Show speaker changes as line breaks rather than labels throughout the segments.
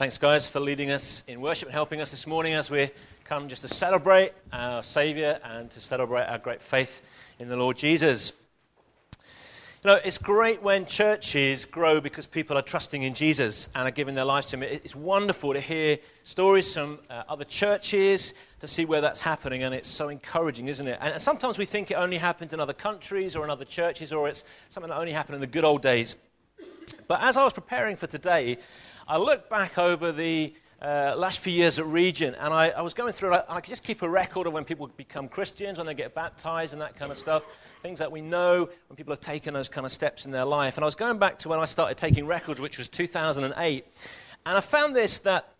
Thanks, guys, for leading us in worship and helping us this morning as we come just to celebrate our Savior and to celebrate our great faith in the Lord Jesus. You know, it's great when churches grow because people are trusting in Jesus and are giving their lives to Him. It's wonderful to hear stories from uh, other churches to see where that's happening, and it's so encouraging, isn't it? And sometimes we think it only happens in other countries or in other churches, or it's something that only happened in the good old days. But as I was preparing for today, I looked back over the uh, last few years at Regent, and I, I was going through. I, I could just keep a record of when people become Christians, when they get baptized, and that kind of stuff. Things that we know when people have taken those kind of steps in their life. And I was going back to when I started taking records, which was 2008, and I found this that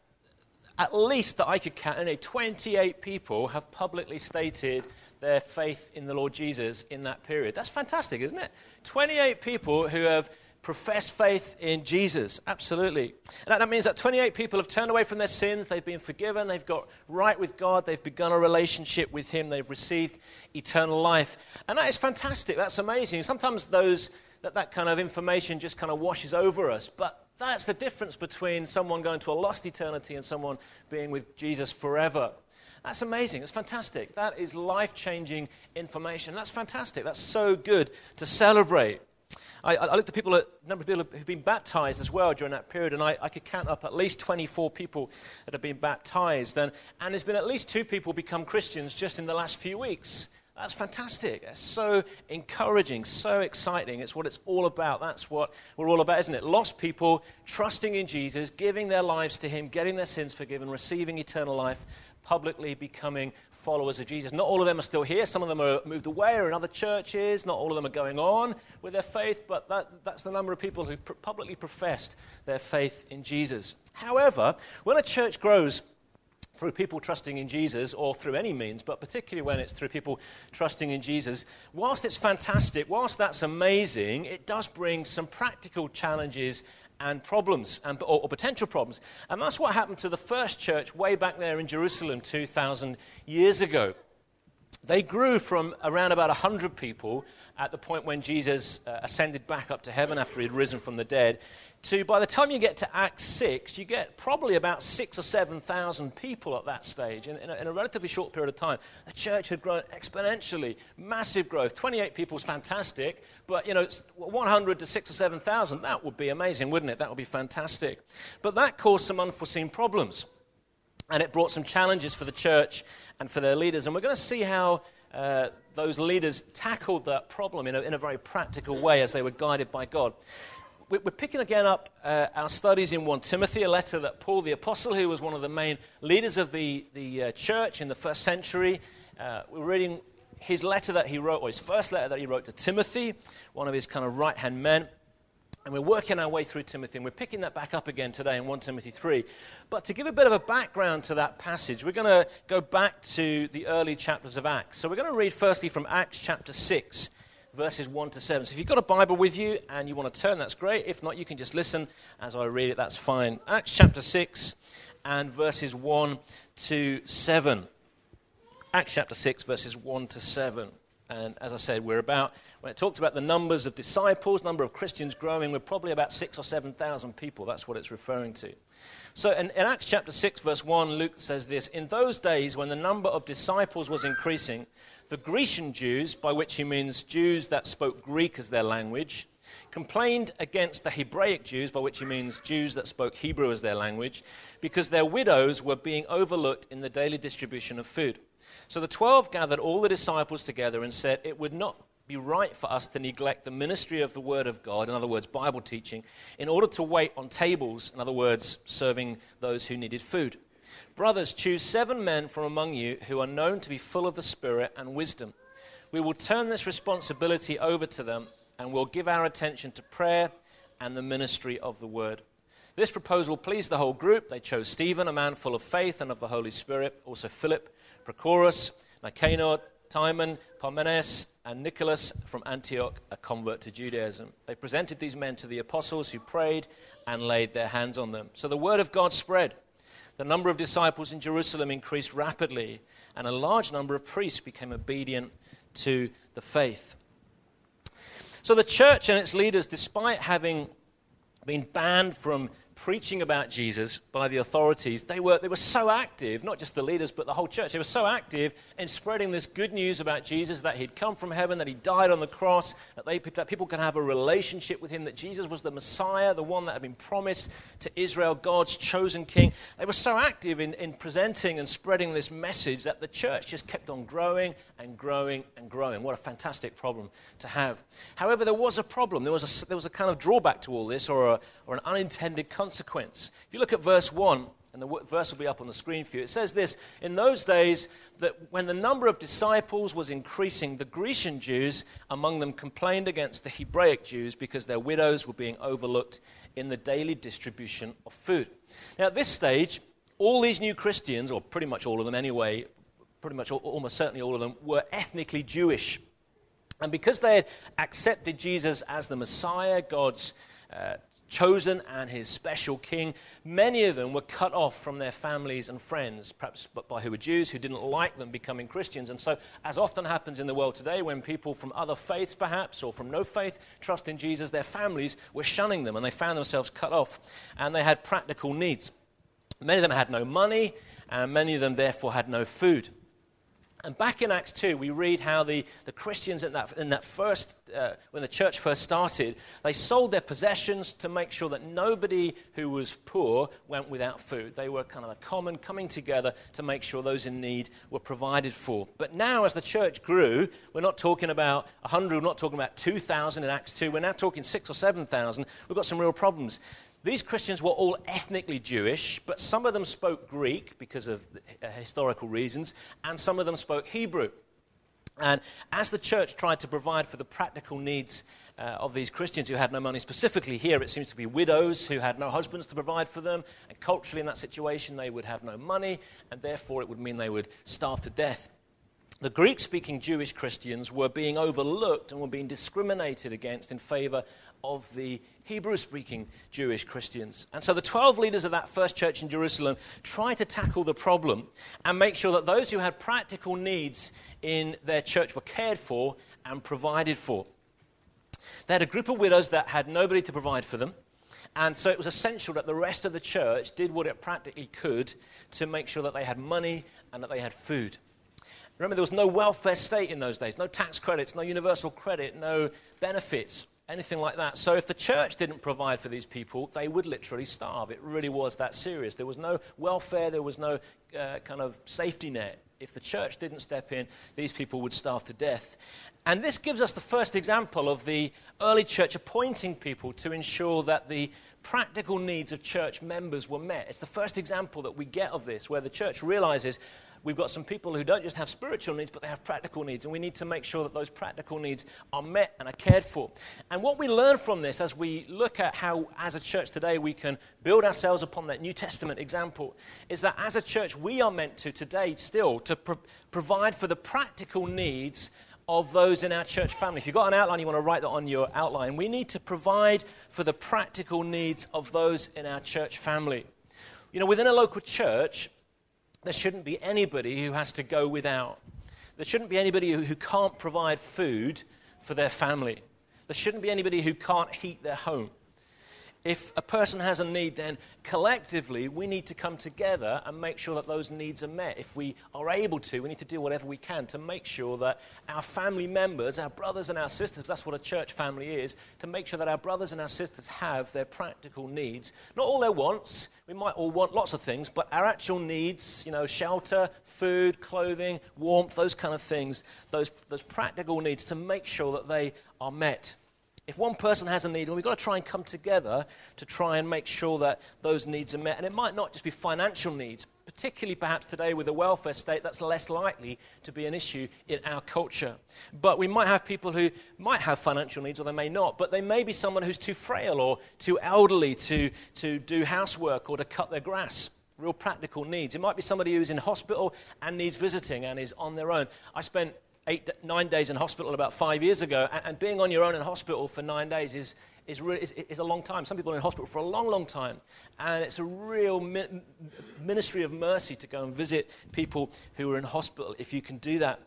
at least that I could count, only 28 people have publicly stated their faith in the Lord Jesus in that period. That's fantastic, isn't it? 28 people who have profess faith in Jesus. Absolutely. And that means that 28 people have turned away from their sins, they've been forgiven, they've got right with God, they've begun a relationship with Him, they've received eternal life. And that is fantastic. That's amazing. Sometimes those that, that kind of information just kind of washes over us. But that's the difference between someone going to a lost eternity and someone being with Jesus forever. That's amazing. It's fantastic. That is life changing information. That's fantastic. That's so good to celebrate. I, I, looked at people, a number of people who've been baptized as well during that period, and I, I, could count up at least 24 people that have been baptized. And, and there's been at least two people become Christians just in the last few weeks. That's fantastic. It's so encouraging, so exciting. It's what it's all about. That's what we're all about, isn't it? Lost people trusting in Jesus, giving their lives to Him, getting their sins forgiven, receiving eternal life, publicly becoming followers of Jesus. Not all of them are still here. Some of them are moved away or in other churches. Not all of them are going on with their faith, but that, that's the number of people who pr- publicly professed their faith in Jesus. However, when a church grows, through people trusting in Jesus or through any means, but particularly when it's through people trusting in Jesus, whilst it's fantastic, whilst that's amazing, it does bring some practical challenges and problems, and, or, or, potential problems. And that's what happened to the first church way back there in Jerusalem 2,000 years ago. They grew from around about 100 people at the point when Jesus uh, ascended back up to heaven after he'd risen from the dead to by the time you get to Acts 6, you get probably about six or 7,000 people at that stage in, in, a, in, a, relatively short period of time. The church had grown exponentially, massive growth. 28 people is fantastic, but you know, 100 to six or 7,000, that would be amazing, wouldn't it? That would be fantastic. But that caused some unforeseen problems, and it brought some challenges for the church and for their leaders. And we're going to see how uh, those leaders tackled that problem in a, in a very practical way as they were guided by God we're picking again up uh, our studies in 1 Timothy, a letter that Paul the Apostle, who was one of the main leaders of the, the uh, church in the first century, uh, we're reading his letter that he wrote, or his first letter that he wrote to Timothy, one of his kind of right hand men. And we're working our way through Timothy, and we're picking that back up again today in 1 Timothy 3. But to give a bit of a background to that passage, we're going to go back to the early chapters of Acts. So we're going to read firstly from Acts chapter 6 verses 1 to 7. So if you've got a Bible with you and you want to turn, that's great. If not, you can just listen as I read it, that's fine. Acts chapter 6 and verses 1 to 7. Acts chapter 6, verses 1 to 7. And as I said, we're about, when it talks about the numbers of disciples, number of Christians growing, we're probably about six or 7,000 people. That's what it's referring to. So in, in Acts chapter 6, verse 1, Luke says this In those days, when the number of disciples was increasing, the Grecian Jews, by which he means Jews that spoke Greek as their language, complained against the Hebraic Jews, by which he means Jews that spoke Hebrew as their language, because their widows were being overlooked in the daily distribution of food. So the twelve gathered all the disciples together and said, It would not be right for us to neglect the ministry of the Word of God, in other words, Bible teaching, in order to wait on tables, in other words, serving those who needed food. Brothers, choose seven men from among you who are known to be full of the Spirit and wisdom. We will turn this responsibility over to them and we'll give our attention to prayer and the ministry of the word. This proposal pleased the whole group. They chose Stephen, a man full of faith and of the Holy Spirit, also Philip, Prochorus, Nicanor, Timon, Parmenas, and Nicholas from Antioch, a convert to Judaism. They presented these men to the apostles who prayed and laid their hands on them. So the word of God spread. The number of disciples in Jerusalem increased rapidly, and a large number of priests became obedient to the faith. So the church and its leaders, despite having been banned from preaching about Jesus by the authorities, they were, they were so active, not just the leaders, but the whole church, they were so active in spreading this good news about Jesus that he'd come from heaven, that he died on the cross, that, they, that people could have a relationship with him, that Jesus was the Messiah, the one that had been promised to Israel, God's chosen king. They were so active in, in presenting and spreading this message that the church just kept on growing and growing and growing. What a fantastic problem to have. However, there was a problem. There was a, there was a kind of drawback to all this, or, a, or an unintended consequence consequence. If you look at verse 1, and the verse will be up on the screen for you. It says this In those days, that when the number of disciples was increasing, the Grecian Jews among them complained against the Hebraic Jews because their widows were being overlooked in the daily distribution of food. Now, at this stage, all these new Christians, or pretty much all of them anyway, pretty much almost certainly all of them, were ethnically Jewish. And because they had accepted Jesus as the Messiah, God's uh, chosen and his special king, many of them were cut off from their families and friends, perhaps by who were Jews who didn't like them becoming Christians. And so, as often happens in the world today, when people from other faiths, perhaps, or from no faith, trust in Jesus, their families were shunning them and they found themselves cut off. And they had practical needs. Many of them had no money, and many of them, therefore, had no food. And back in Acts 2, we read how the, the Christians in that, in that first, uh, when the church first started, they sold their possessions to make sure that nobody who was poor went without food. They were kind of a common coming together to make sure those in need were provided for. But now, as the church grew, we're not talking about 100, we're not talking about 2,000 in Acts 2, we're now talking 6 or 7,000. We've got some real problems. These Christians were all ethnically Jewish, but some of them spoke Greek because of uh, historical reasons, and some of them spoke Hebrew. And as the church tried to provide for the practical needs uh, of these Christians who had no money, specifically here, it seems to be widows who had no husbands to provide for them, and culturally in that situation, they would have no money, and therefore it would mean they would starve to death. The Greek speaking Jewish Christians were being overlooked and were being discriminated against in favor of the Hebrew speaking Jewish Christians. And so the 12 leaders of that first church in Jerusalem tried to tackle the problem and make sure that those who had practical needs in their church were cared for and provided for. They had a group of widows that had nobody to provide for them. And so it was essential that the rest of the church did what it practically could to make sure that they had money and that they had food. Remember, there was no welfare state in those days, no tax credits, no universal credit, no benefits anything like that. So if the church didn't provide for these people, they would literally starve. It really was that serious. There was no welfare, there was no uh, kind of safety net. If the church didn't step in, these people would starve to death. And this gives us the first example of the early church appointing people to ensure that the practical needs of church members were met. It's the first example that we get of this, where the church realizes we've got some people who don't just have spiritual needs, but they have practical needs. And we need to make sure that those practical needs are met and are cared for. And what we learn from this as we look at how, as a church today, we can build ourselves upon that New Testament example is that as a church, we are meant to today still to pro- provide for the practical needs of those in our church family. If you've got an outline, you want to write that on your outline. We need to provide for the practical needs of those in our church family. You know, within a local church, there shouldn't be anybody who has to go without. There shouldn't be anybody who, who can't provide food for their family. There shouldn't be anybody who can't heat their home if a person has a need, then collectively we need to come together and make sure that those needs are met. If we are able to, we need to do whatever we can to make sure that our family members, our brothers and our sisters, that's what a church family is, to make sure that our brothers and our sisters have their practical needs. Not all their wants, we might all want lots of things, but our actual needs, you know, shelter, food, clothing, warmth, those kind of things, those, those practical needs to make sure that they are met. If one person has a need, well, we've got to try and come together to try and make sure that those needs are met. And it might not just be financial needs, particularly perhaps today with the welfare state, that's less likely to be an issue in our culture. But we might have people who might have financial needs or they may not, but they may be someone who's too frail or too elderly to, to do housework or to cut their grass. Real practical needs. It might be somebody who's in hospital and needs visiting and is on their own. I spent eight, nine days in hospital about five years ago, and, and being on your own in hospital for nine days is, is, really, is, is, a long time. Some people are in hospital for a long, long time, and it's a real mi- ministry of mercy to go and visit people who are in hospital if you can do that.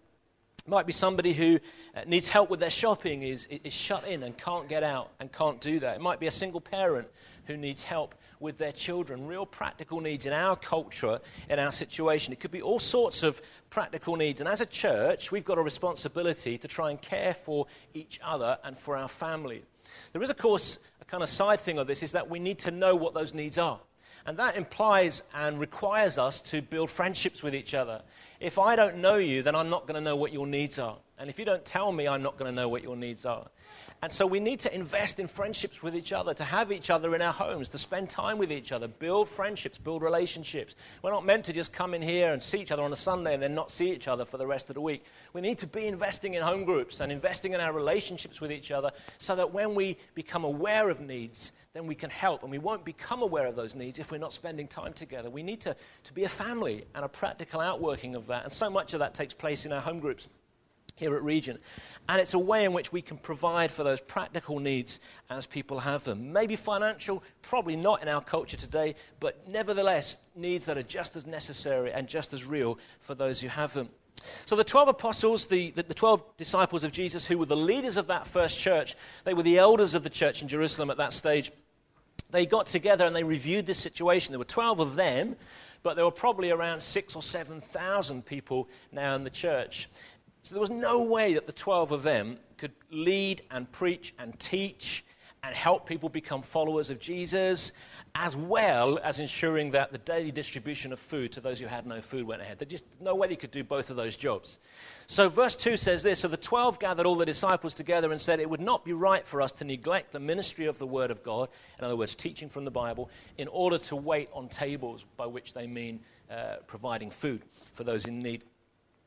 It might be somebody who uh, needs help with their shopping, is, is shut in and can't get out and can't do that. It might be a single parent who needs help with their children, real practical needs in our culture, in our situation. It could be all sorts of practical needs. And as a church, we've got a responsibility to try and care for each other and for our family. There is, of course, a kind of side thing of this is that we need to know what those needs are. And that implies and requires us to build friendships with each other. If I don't know you, then I'm not going to know what your needs are. And if you don't tell me, I'm not going to know what your needs are. And so we need to invest in friendships with each other, to have each other in our homes, to spend time with each other, build friendships, build relationships. We're not meant to just come in here and see each other on a Sunday and then not see each other for the rest of the week. We need to be investing in home groups and investing in our relationships with each other so that when we become aware of needs, then we can help. And we won't become aware of those needs if we're not spending time together. We need to, to be a family and a practical outworking of that. And so much of that takes place in our home groups here at Regent. And it's a way in which we can provide for those practical needs as people have them. Maybe financial, probably not in our culture today, but nevertheless, needs that are just as necessary and just as real for those who have them. So, the 12 apostles, the, the, the, 12 disciples of Jesus, who were the leaders of that first church, they were the elders of the church in Jerusalem at that stage. They got together and they reviewed this situation. There were 12 of them, but there were probably around six or 7,000 people now in the church. So there was no way that the 12 of them could lead and preach and teach and help people become followers of Jesus, as well as ensuring that the daily distribution of food to those who had no food went ahead. There's just no way they could do both of those jobs. So, verse 2 says this So the 12 gathered all the disciples together and said, It would not be right for us to neglect the ministry of the Word of God, in other words, teaching from the Bible, in order to wait on tables, by which they mean uh, providing food for those in need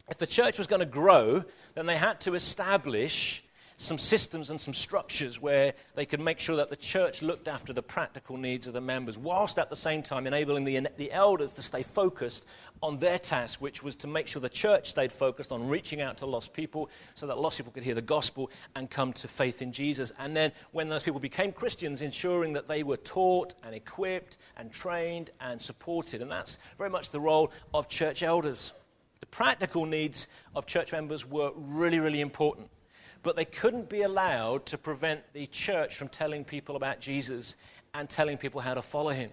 if the church was going to grow, then they had to establish some systems and some structures where they could make sure that the church looked after the practical needs of the members, whilst at the same time enabling the, the elders to stay focused on their task, which was to make sure the church stayed focused on reaching out to lost people so that lost people could hear the gospel and come to faith in Jesus. And then when those people became Christians, ensuring that they were taught and equipped and trained and supported. And that's very much the role of church elders. The practical needs of church members were really, really important. But they couldn't be allowed to prevent the church from telling people about Jesus and telling people how to follow him.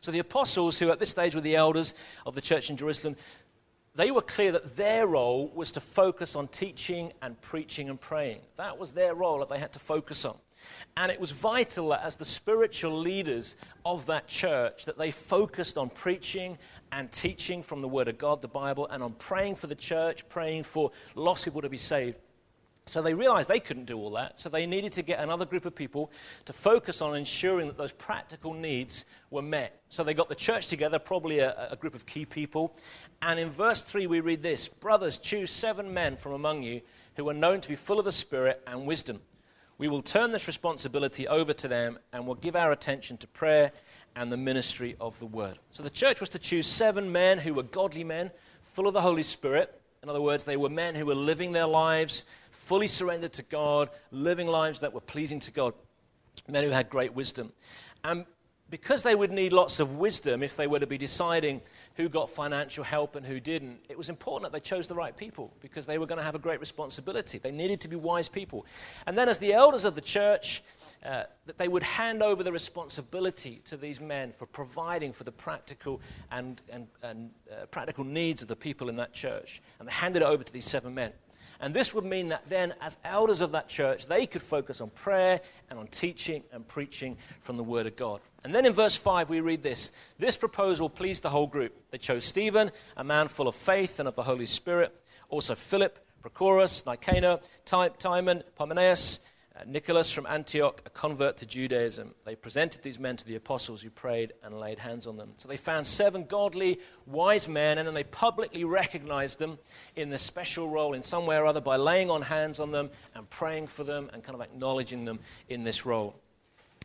So the apostles, who at this stage were the elders of the church in Jerusalem, they were clear that their role was to focus on teaching and preaching and praying. That was their role that they had to focus on. And it was vital that as the spiritual leaders of that church that they focused on preaching and teaching from the word of God, the Bible, and on praying for the church, praying for lost people to be saved. So they realized they couldn't do all that, so they needed to get another group of people to focus on ensuring that those practical needs were met. So they got the church together, probably a, a, group of key people. And in verse 3, we read this Brothers, choose seven men from among you who are known to be full of the Spirit and wisdom we will turn this responsibility over to them and will give our attention to prayer and the ministry of the word. So the church was to choose seven men who were godly men, full of the Holy Spirit. In other words, they were men who were living their lives fully surrendered to God, living lives that were pleasing to God, men who had great wisdom. And because they would need lots of wisdom if they were to be deciding who got financial help and who didn't, it was important that they chose the right people because they were going to have a great responsibility. They needed to be wise people. And then, as the elders of the church, uh, that they would hand over the responsibility to these men for providing for the practical and, and, and uh, practical needs of the people in that church. And they handed it over to these seven men. And this would mean that then, as elders of that church, they could focus on prayer and on teaching and preaching from the Word of God. And then in verse 5, we read this This proposal pleased the whole group. They chose Stephen, a man full of faith and of the Holy Spirit, also Philip, Prochorus, Nicanor, Timon, Parmenas, uh, Nicholas from Antioch, a convert to Judaism. They presented these men to the apostles who prayed and laid hands on them. So they found seven godly, wise men, and then they publicly recognized them in their special role in some way or other by laying on hands on them and praying for them and kind of acknowledging them in this role.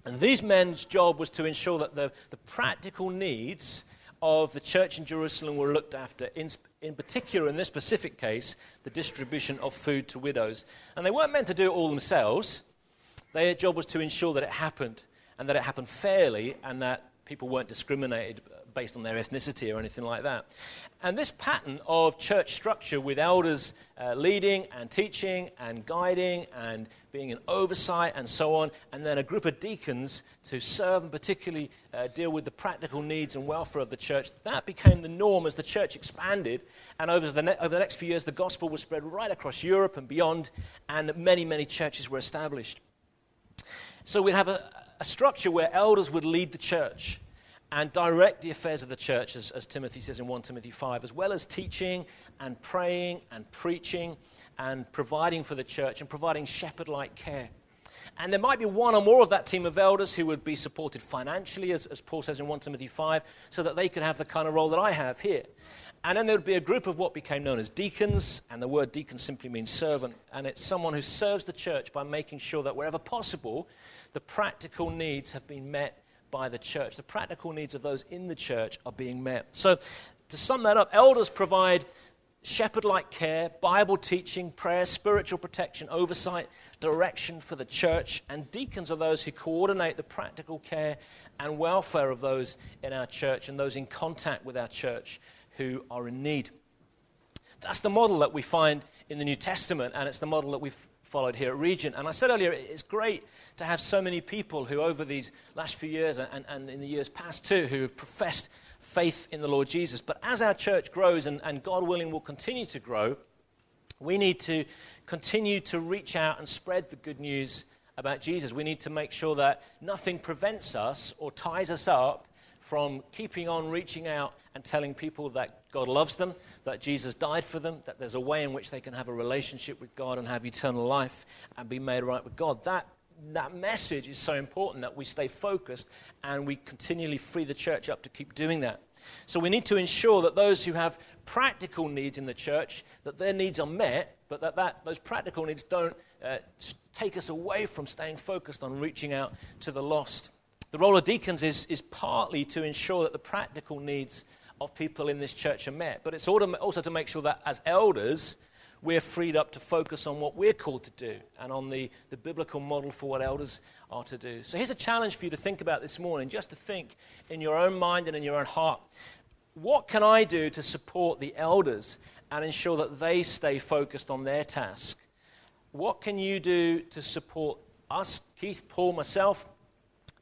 And these men's job was to ensure that the, the practical needs of the church in Jerusalem were looked after, in, in particular, in this specific case, the distribution of food to widows. And they weren't meant to do it all themselves. Their job was to ensure that it happened and that it happened fairly and that people weren't discriminated based on their ethnicity or anything like that. And this pattern of church structure with elders uh, leading and teaching and guiding and being an oversight and so on, and then a group of deacons to serve and particularly uh, deal with the practical needs and welfare of the church, that became the norm as the church expanded. And over the, ne- over the next few years, the gospel was spread right across Europe and beyond, and many, many churches were established. So we'd have a, a structure where elders would lead the church and direct the affairs of the church, as, as, Timothy says in 1 Timothy 5, as well as teaching and praying and preaching and providing for the church and providing shepherd like care. And there might be one or more of that team of elders who would be supported financially, as, as Paul says in 1 Timothy 5, so that they could have the kind of role that I have here. And then there would be a group of what became known as deacons, and the word deacon simply means servant. And it's someone who serves the church by making sure that wherever possible, the practical needs have been met by the church. The practical needs of those in the church are being met. So, to sum that up, elders provide shepherd like care, Bible teaching, prayer, spiritual protection, oversight, direction for the church, and deacons are those who coordinate the practical care and welfare of those in our church and those in contact with our church who are in need. That's the model that we find in the New Testament, and it's the model that we've followed here at Regent. And I said earlier, it's great to have so many people who, over these last few years and, and in the years past too, who have professed faith in the Lord Jesus. But as our church grows, and, and God willing will continue to grow, we need to continue to reach out and spread the good news about Jesus. We need to make sure that nothing prevents us or ties us up from keeping on reaching out and telling people that God loves them, that Jesus died for them, that there's a way in which they can have a relationship with God and have eternal life and be made right with God. That, that message is so important that we stay focused and we continually free the church up to keep doing that. So we need to ensure that those who have practical needs in the church, that their needs are met, but that, that those practical needs don't uh, take us away from staying focused on reaching out to the lost. The role of deacons is, is partly to ensure that the practical needs of people in this church are met, but it's also to make sure that as elders, we're freed up to focus on what we're called to do and on the, the biblical model for what elders are to do. So here's a challenge for you to think about this morning, just to think in your own mind and in your own heart what can I do to support the elders and ensure that they stay focused on their task? What can you do to support us, Keith, Paul, myself,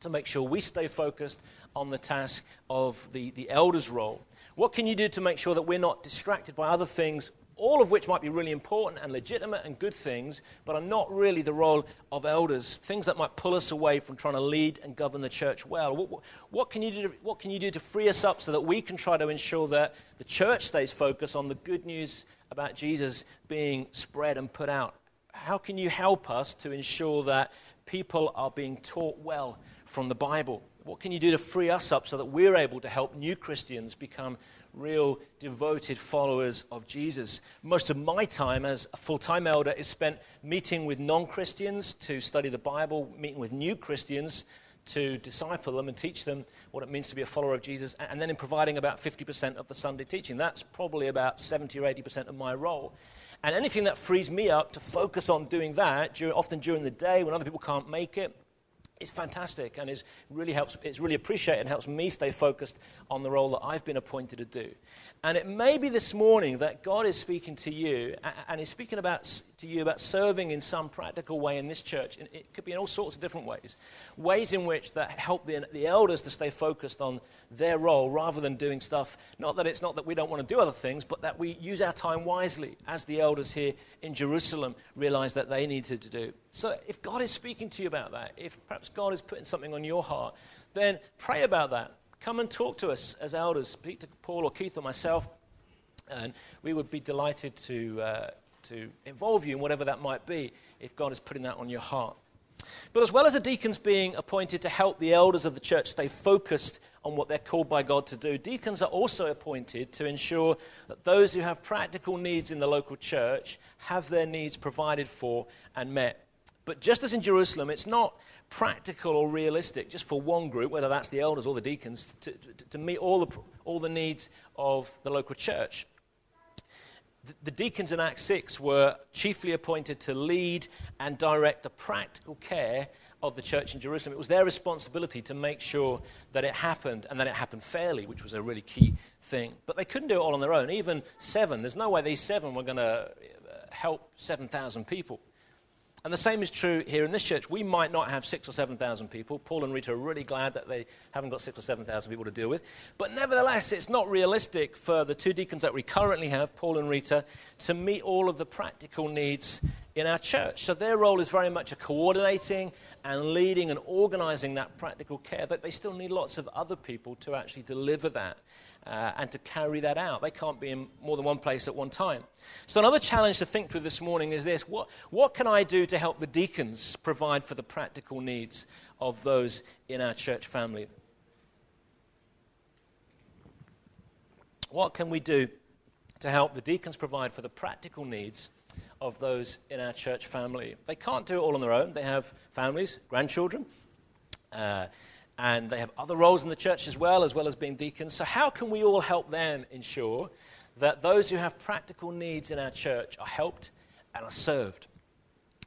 to make sure we stay focused on the task of the, the elder's role? What can you do to make sure that we're not distracted by other things, all of which might be really important and legitimate and good things, but are not really the role of elders? Things that might pull us away from trying to lead and govern the church well. What, what, can, you do to, what can you do to free us up so that we can try to ensure that the church stays focused on the good news about Jesus being spread and put out? How can you help us to ensure that people are being taught well from the Bible? What can you do to free us up so that we're able to help new Christians become real devoted followers of Jesus? Most of my time as a full time elder is spent meeting with non Christians to study the Bible, meeting with new Christians to disciple them and teach them what it means to be a follower of Jesus, and then in providing about 50% of the Sunday teaching. That's probably about 70 or 80% of my role. And anything that frees me up to focus on doing that, often during the day when other people can't make it, it's fantastic and it's really helps it's really appreciated and helps me stay focused on the role that I've been appointed to do. And it may be this morning that God is speaking to you and He's speaking about, to you about serving in some practical way in this church. And it could be in all sorts of different ways. Ways in which that help the, the elders to stay focused on their role rather than doing stuff. Not that it's not that we don't want to do other things, but that we use our time wisely as the elders here in Jerusalem realize that they needed to do. So if God is speaking to you about that, if perhaps God is putting something on your heart, then pray about that. Come and talk to us as elders. Speak to Paul or Keith or myself, and we would be delighted to, uh, to involve you in whatever that might be if God is putting that on your heart. But as well as the deacons being appointed to help the elders of the church stay focused on what they're called by God to do, deacons are also appointed to ensure that those who have practical needs in the local church have their needs provided for and met. But just as in Jerusalem, it's not practical or realistic just for one group, whether that's the elders or the deacons, to, to, to meet all the, all the needs of the local church. The, the deacons in Acts 6 were chiefly appointed to lead and direct the practical care of the church in Jerusalem. It was their responsibility to make sure that it happened and that it happened fairly, which was a really key thing. But they couldn't do it all on their own. Even seven, there's no way these seven were going to uh, help 7,000 people. And the same is true here in this church. We might not have six or 7,000 people. Paul and Rita are really glad that they haven't got six or 7,000 people to deal with. But nevertheless, it's not realistic for the two deacons that we currently have, Paul and Rita, to meet all of the practical needs in our church. So their role is very much a coordinating and leading and organizing that practical care, but they still need lots of other people to actually deliver that uh, and to carry that out. They can't be in more than one place at one time. So, another challenge to think through this morning is this what, what can I do to help the deacons provide for the practical needs of those in our church family? What can we do to help the deacons provide for the practical needs of those in our church family? They can't do it all on their own. They have families, grandchildren. Uh, and they have other roles in the church as well, as well as being deacons. So, how can we all help them ensure that those who have practical needs in our church are helped and are served?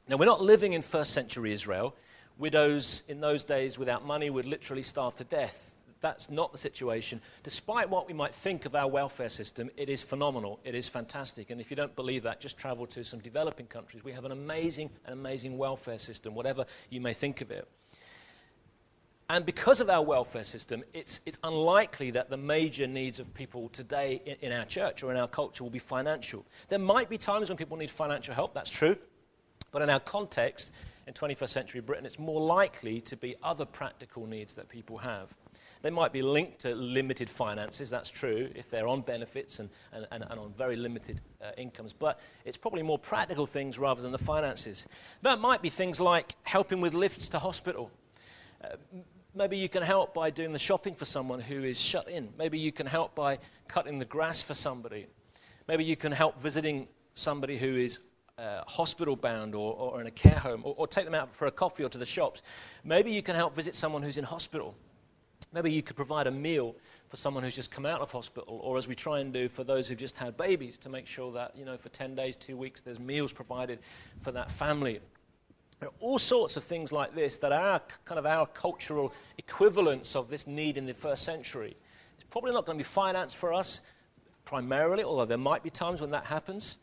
Now, we're not living in first century Israel. Widows in those days without money would literally starve to death. That's not the situation. Despite what we might think of our welfare system, it is phenomenal. It is fantastic. And if you don't believe that, just travel to some developing countries. We have an amazing, an amazing welfare system, whatever you may think of it. And because of our welfare system, it's, it's unlikely that the major needs of people today in, in, our church or in our culture will be financial. There might be times when people need financial help, that's true. But in our context, in 21st century Britain, it's more likely to be other practical needs that people have. They might be linked to limited finances, that's true, if they're on benefits and, and, and, and on very limited uh, incomes. But it's probably more practical things rather than the finances. That might be things like helping with lifts to hospital. Uh, Maybe you can help by doing the shopping for someone who is shut in. Maybe you can help by cutting the grass for somebody. Maybe you can help visiting somebody who is uh, hospital bound or, or, in a care home, or, or take them out for a coffee or to the shops. Maybe you can help visit someone who's in hospital. Maybe you could provide a meal for someone who's just come out of hospital, or as we try and do for those who've just had babies, to make sure that, you know, for 10 days, two weeks, there's meals provided for that family. There are all sorts of things like this that are kind of our cultural equivalents of this need in the first century. It's probably not going to be finance for us primarily, although there might be times when that happens.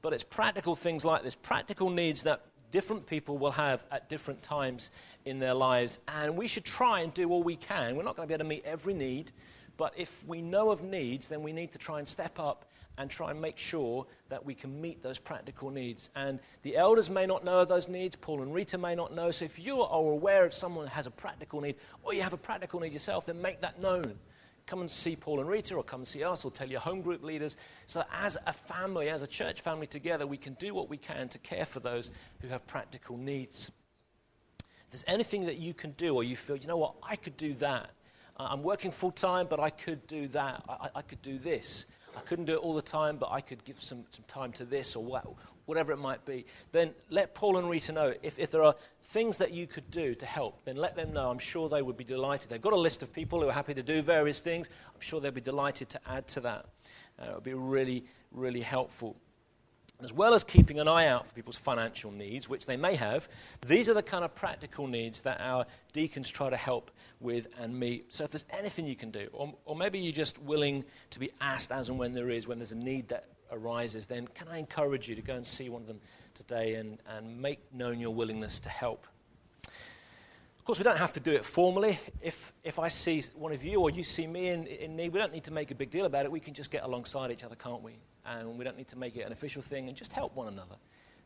But it's practical things like this, practical needs that different people will have at different times in their lives. And we should try and do all we can. We're not going to be able to meet every need, but if we know of needs, then we need to try and step up and try and make sure that we can meet those practical needs. And the elders may not know of those needs, Paul and Rita may not know. So if you are aware of someone who has a practical need, or you have a practical need yourself, then make that known. Come and see Paul and Rita, or come and see us, or tell your home group leaders. So as a family, as a church family together, we can do what we can to care for those who have practical needs. If there's anything that you can do, or you feel, you know what, I could do that. I'm working full time, but I could do that. I, I could do this I couldn't do it all the time, but I could give some, some time to this or what, whatever it might be, then let Paul and Rita know. If, if there are things that you could do to help, then let them know. I'm sure they would be delighted. They've got a list of people who are happy to do various things. I'm sure they'd be delighted to add to that. Uh, it would be really, really helpful as well as keeping an eye out for people's financial needs, which they may have, these are the kind of practical needs that our deacons try to help with and meet. So if there's anything you can do, or, or maybe you're just willing to be asked as and when there is, when there's a need that arises, then can I encourage you to go and see one of them today and, and make known your willingness to help? Course, we don't have to do it formally. If, if I see one of you or you see me in, in need, we don't need to make a big deal about it. We can just get alongside each other, can't we? and we don't need to make it an official thing and just help one another.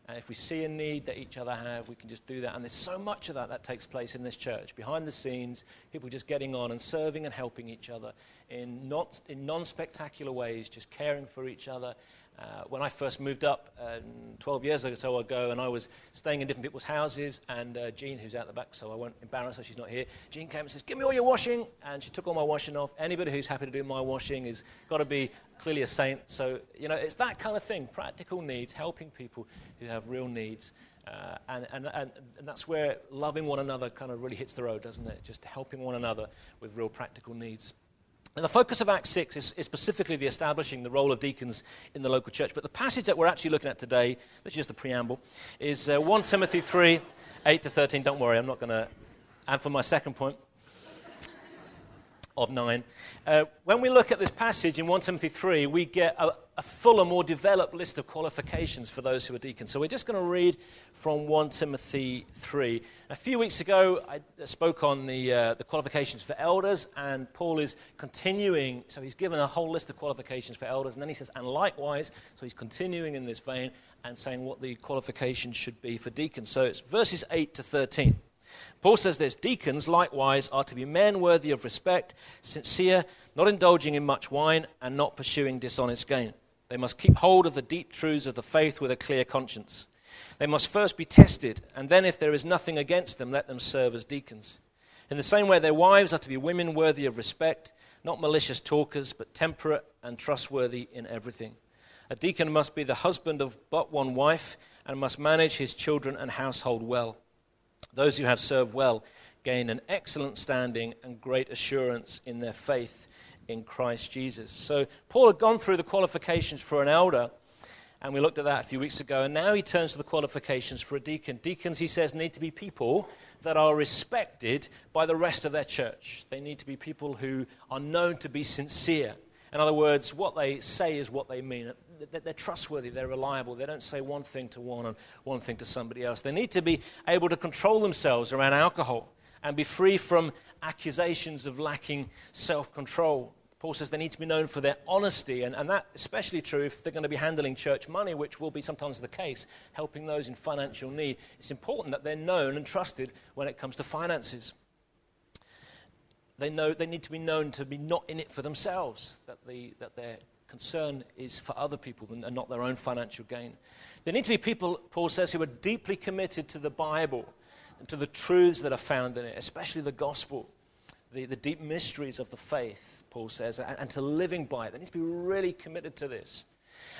And if we see a need that each other have, we can just do that. And there's so much of that that takes place in this church. Behind the scenes, people just getting on and serving and helping each other in, not, in non spectacular ways, just caring for each other uh, when I first moved up uh, 12 years or so ago, and I was staying in different people's houses, and uh, Jean, who's out the back, so I won't embarrass her, she's not here. Jean came and says, "Give me all your washing," and she took all my washing off. Anybody who's happy to do my washing has got to be clearly a saint. So you know, it's that kind of thing: practical needs, helping people who have real needs. Uh, and, and, and, and, that's where loving one another kind of really hits the road, doesn't it? Just helping one another with real practical needs. And the focus of Acts 6 is, is, specifically the establishing the role of deacons in the local church. But the passage that we're actually looking at today, which is just the preamble, is uh, 1 Timothy 3 8 to 13. Don't worry, I'm not going to. And for my second point, of 9. Uh, when we look at this passage in 1 Timothy 3, we get a, a fuller, more developed list of qualifications for those who are deacons. So we're just going to read from 1 Timothy 3. A few weeks ago, I spoke on the, uh, the qualifications for elders, and Paul is continuing. So he's given a whole list of qualifications for elders, and then he says, and likewise, so he's continuing in this vein and saying what the qualifications should be for deacons. So it's verses 8 to 13. Paul says this Deacons, likewise, are to be men worthy of respect, sincere, not indulging in much wine, and not pursuing dishonest gain. They must keep hold of the deep truths of the faith with a clear conscience. They must first be tested, and then, if there is nothing against them, let them serve as deacons. In the same way, their wives are to be women worthy of respect, not malicious talkers, but temperate and trustworthy in everything. A deacon must be the husband of but one wife, and must manage his children and household well. Those who have served well gain an excellent standing and great assurance in their faith in Christ Jesus. So, Paul had gone through the qualifications for an elder, and we looked at that a few weeks ago, and now he turns to the qualifications for a deacon. Deacons, he says, need to be people that are respected by the rest of their church. They need to be people who are known to be sincere. In other words, what they say is what they mean they're trustworthy, they're reliable. They don't say one thing to one and one thing to somebody else. They need to be able to control themselves around alcohol and be free from accusations of lacking self control. Paul says they need to be known for their honesty, and, and that's especially true if they're going to be handling church money, which will be sometimes the case, helping those in financial need. It's important that they're known and trusted when it comes to finances. They, know, they need to be known to be not in it for themselves, that, the, that they're concern is for other people and not their own financial gain. There need to be people, Paul says, who are deeply committed to the Bible and to the truths that are found in it, especially the gospel, the, the deep mysteries of the faith, Paul says, and, and to living by it. They need to be really committed to this.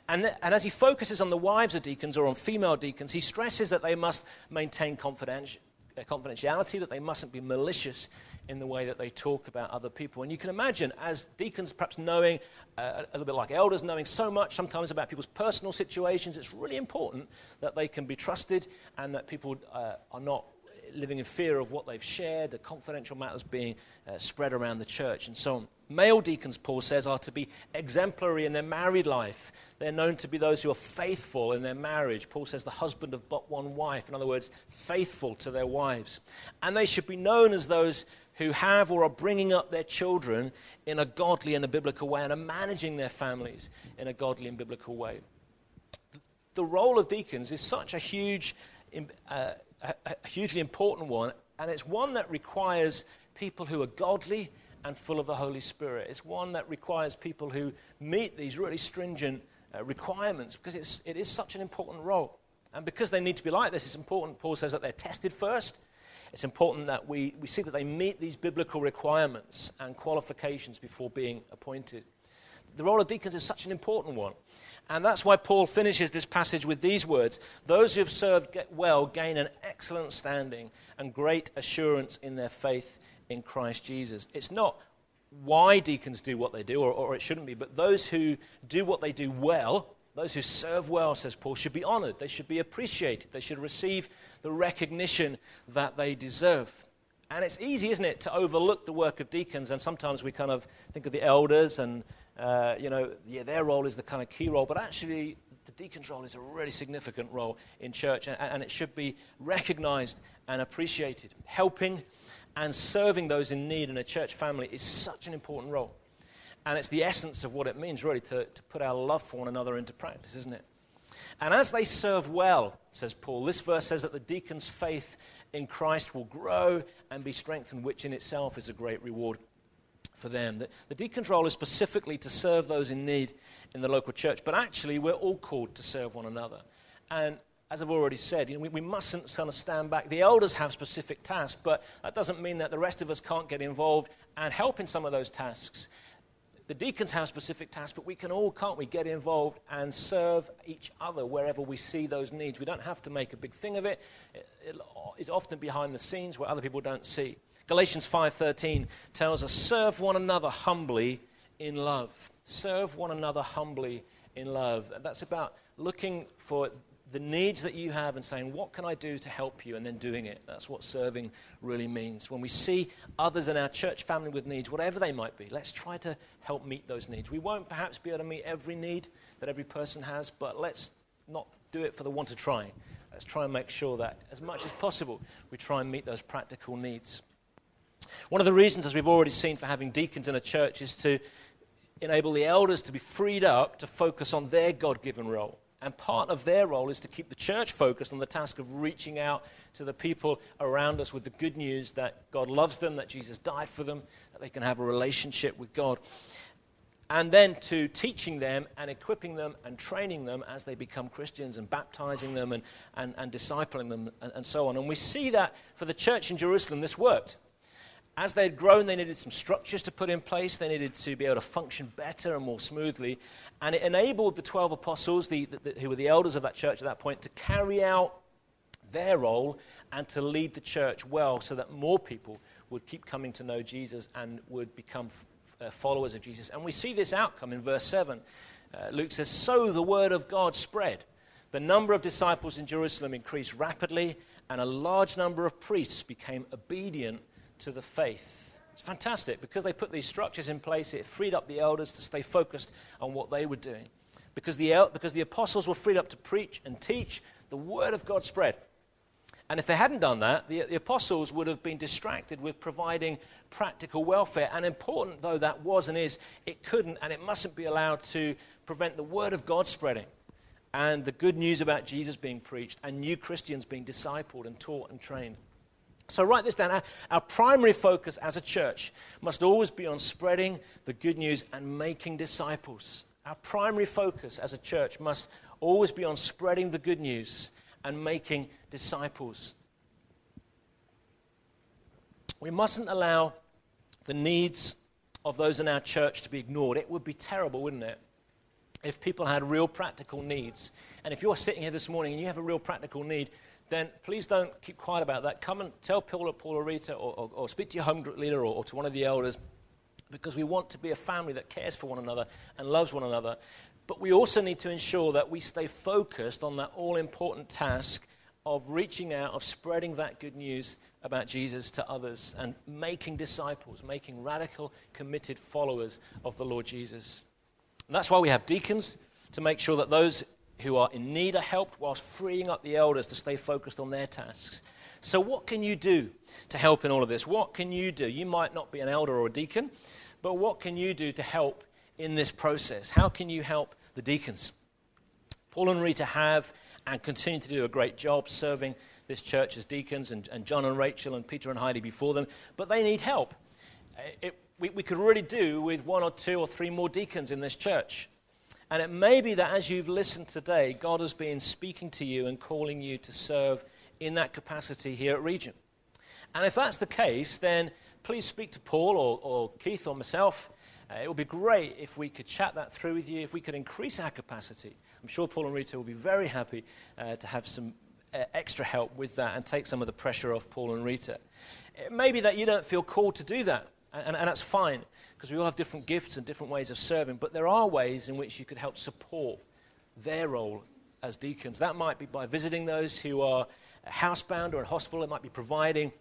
And, and as he focuses on the wives of deacons or on female deacons, he stresses that they must maintain uh, confidentiality, that they mustn't be malicious in the way that they talk about other people. And you can imagine, as deacons, perhaps knowing uh, a little bit like elders, knowing so much sometimes about people's personal situations, it's really important that they can be trusted and that people uh, are not living in fear of what they've shared, the confidential matters being uh, spread around the church, and so on. Male deacons, Paul says, are to be exemplary in their married life. They're known to be those who are faithful in their marriage. Paul says, the husband of but one wife. In other words, faithful to their wives. And they should be known as those who have or are bringing up their children in a godly and a biblical way and are managing their families in a godly and biblical way. The role of deacons is such a huge, uh, a, a hugely important one, and it's one that requires people who are godly and full of the Holy Spirit. It's one that requires people who meet these really stringent uh, requirements because it's, it is such an important role. And because they need to be like this, it's important, Paul says, that they're tested first. It's important that we, we see that they meet these biblical requirements and qualifications before being appointed. The role of deacons is such an important one. And that's why Paul finishes this passage with these words Those who have served well gain an excellent standing and great assurance in their faith in Christ Jesus. It's not why deacons do what they do, or, or, it shouldn't be, but those who do what they do well, those who serve well, says Paul, should be honored. They should be appreciated. They should receive the recognition that they deserve. And it's easy, isn't it, to overlook the work of deacons, and sometimes we kind of think of the elders and, uh, you know, yeah, their role is the kind of key role, but actually, the deacon's role is a really significant role in church, and, and it should be recognized and appreciated. Helping and serving those in need in a church family is such an important role. And it's the essence of what it means, really, to, to put our love for one another into practice, isn't it? And as they serve well, says Paul, this verse says that the deacon's faith in Christ will grow and be strengthened, which in itself is a great reward for them. The, the role is specifically to serve those in need in the local church, but actually, we're all called to serve one another. And as I've already said, you know, we, we mustn't kind of stand back. The elders have specific tasks, but that doesn't mean that the rest of us can't get involved and help in some of those tasks. The deacons have specific tasks, but we can all, can't we, get involved and serve each other wherever we see those needs. We don't have to make a big thing of it. it, it it's often behind the scenes where other people don't see. Galatians 5:13 tells us serve one another humbly in love. Serve one another humbly in love. That's about looking for the needs that you have and saying, What can I do to help you? and then doing it. That's what serving really means. When we see others in our church family with needs, whatever they might be, let's try to help meet those needs. We won't perhaps be able to meet every need that every person has, but let's not do it for the want of trying. Let's try and make sure that, as much as possible, we try and meet those practical needs. One of the reasons, as we've already seen, for having deacons in a church is to enable the elders to be freed up to focus on their God given role. And part of their role is to keep the church focused on the task of reaching out to the people around us with the good news that God loves them, that Jesus died for them, that they can have a relationship with God. And then to teaching them and equipping them and training them as they become Christians and baptizing them and, and, and discipling them and, and so on. And we see that for the church in Jerusalem, this worked as they had grown, they needed some structures to put in place. They needed to be able to function better and more smoothly. And it enabled the 12 apostles, the, the, who were the elders of that church at that point, to carry out their role and to lead the church well so that more people would keep coming to know Jesus and would become f- uh, followers of Jesus. And we see this outcome in verse 7. Uh, Luke says, So the word of God spread. The number of disciples in Jerusalem increased rapidly, and a large number of priests became obedient to the faith. It's fantastic because they put these structures in place, it freed up the elders to stay focused on what they were doing. Because the, because the apostles were freed up to preach and teach, the word of God spread. And if they hadn't done that, the, the, apostles would have been distracted with providing practical welfare. And important though that was and is, it couldn't and it mustn't be allowed to prevent the word of God spreading and the good news about Jesus being preached and new Christians being discipled and taught and trained. So, write this down. Our, our, primary focus as a church must always be on spreading the good news and making disciples. Our primary focus as a church must always be on spreading the good news and making disciples. We mustn't allow the needs of those in our church to be ignored. It would be terrible, wouldn't it? If people had real practical needs. And if you're sitting here this morning and you have a real practical need, then please don't keep quiet about that. Come and tell Paul or Paul or Rita or, or, or speak to your home group leader or, or to one of the elders because we want to be a family that cares for one another and loves one another. But we also need to ensure that we stay focused on that all important task of reaching out, of spreading that good news about Jesus to others and making disciples, making radical, committed followers of the Lord Jesus. And that's why we have deacons to make sure that those who are in need are helped whilst freeing up the elders to stay focused on their tasks. So, what can you do to help in all of this? What can you do? You might not be an elder or a deacon, but what can you do to help in this process? How can you help the deacons? Paul and Rita have and continue to do a great job serving this church as deacons, and, and John and Rachel and Peter and Heidi before them, but they need help. It, we, we could really do with one or two or three more deacons in this church. And it may be that as you've listened today, God has been speaking to you and calling you to serve in that capacity here at Regent. And if that's the case, then please speak to Paul or, or Keith or myself. Uh, it would be great if we could chat that through with you, if we could increase our capacity. I'm sure Paul and Rita will be very happy uh, to have some uh, extra help with that and take some of the pressure off Paul and Rita. It may be that you don't feel called to do that, and, and that's fine because we all have different gifts and different ways of serving, but there are ways in which you could help support their role as deacons. That might be by visiting those who are housebound or in hospital, it might be providing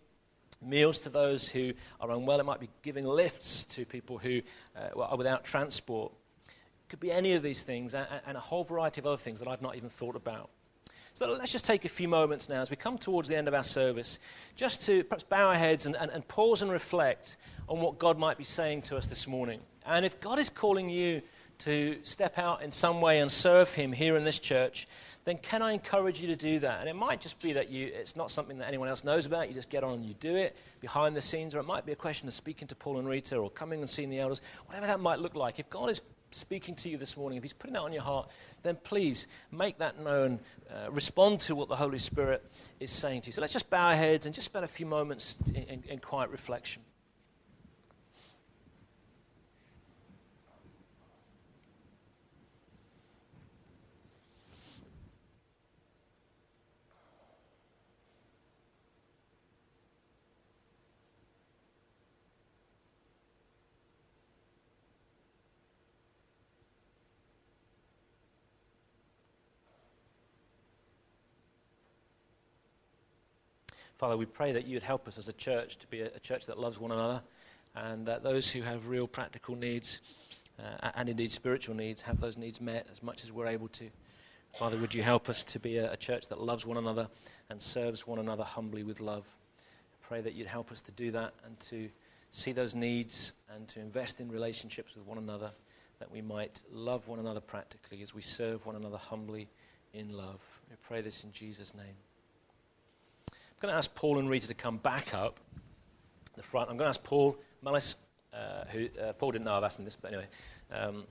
meals to those who are unwell, it might be giving lifts to people who uh, are without transport. It could be any of these things and, and a whole variety of other things that I've not even thought about. So let's just take a few moments now as we come towards the end of our service, just to perhaps bow our heads and, and, and pause and reflect on what God might be saying to us this morning. And if God is calling you to step out in some way and serve Him here in this church, then can I encourage you to do that? And it might just be that you, it's not something that anyone else knows about. You just get on and you do it behind the scenes, or it might be a question of speaking to Paul and Rita or coming and seeing the elders, whatever that might look like. If God is speaking to you this morning, if He's putting that on your heart, then please make that known. Uh, respond to what the Holy Spirit is saying to you. So let's just bow our heads and just spend a few moments in, in, in quiet reflection. Father, we pray that you would help us as a church to be a, a church that loves one another and that those who have real practical needs uh, and indeed spiritual needs have those needs met as much as we're able to. Father, would you help us to be a, a church that loves one another and serves one another humbly with love? I pray that you'd help us to do that and to see those needs and to invest in relationships with one another, that we might love one another practically as we serve one another humbly in love. We pray this in Jesus' name. I'm going to ask Paul and Rita to come back up the front. I'm going to ask Paul Malice, uh, who uh, Paul didn't know I've asked him this, but anyway. Um,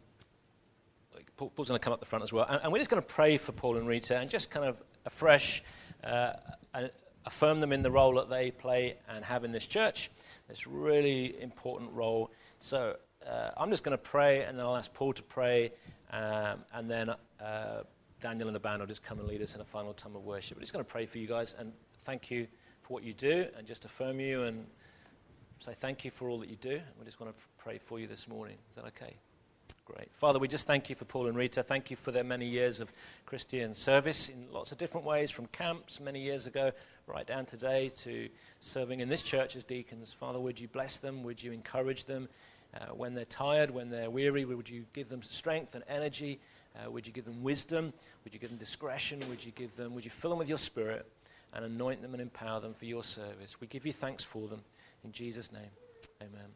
Paul, Paul's going to come up the front as well. And, and, we're just going to pray for Paul and Rita and just kind of afresh uh, affirm them in the role that they play and have in this church. This really important role. So uh, I'm just going to pray, and then I'll ask Paul to pray, um, and then uh, Daniel and the band will just come and lead us in a final time of worship. But just going to pray for you guys and thank you for what you do and just affirm you and say thank you for all that you do. We just want to pray for you this morning. Is that okay? Great. Father, we just thank you for Paul and Rita. Thank you for their many years of Christian service in lots of different ways, from camps many years ago right down today to serving in this church as deacons. Father, would you bless them? Would you encourage them? Uh, when they're tired, when they're weary, would you give them strength and energy? Uh, would you give them wisdom? Would you give them discretion? Would you give them, would you fill them with your spirit? And anoint them and empower them for your service. We give you thanks for them. In Jesus' name, amen.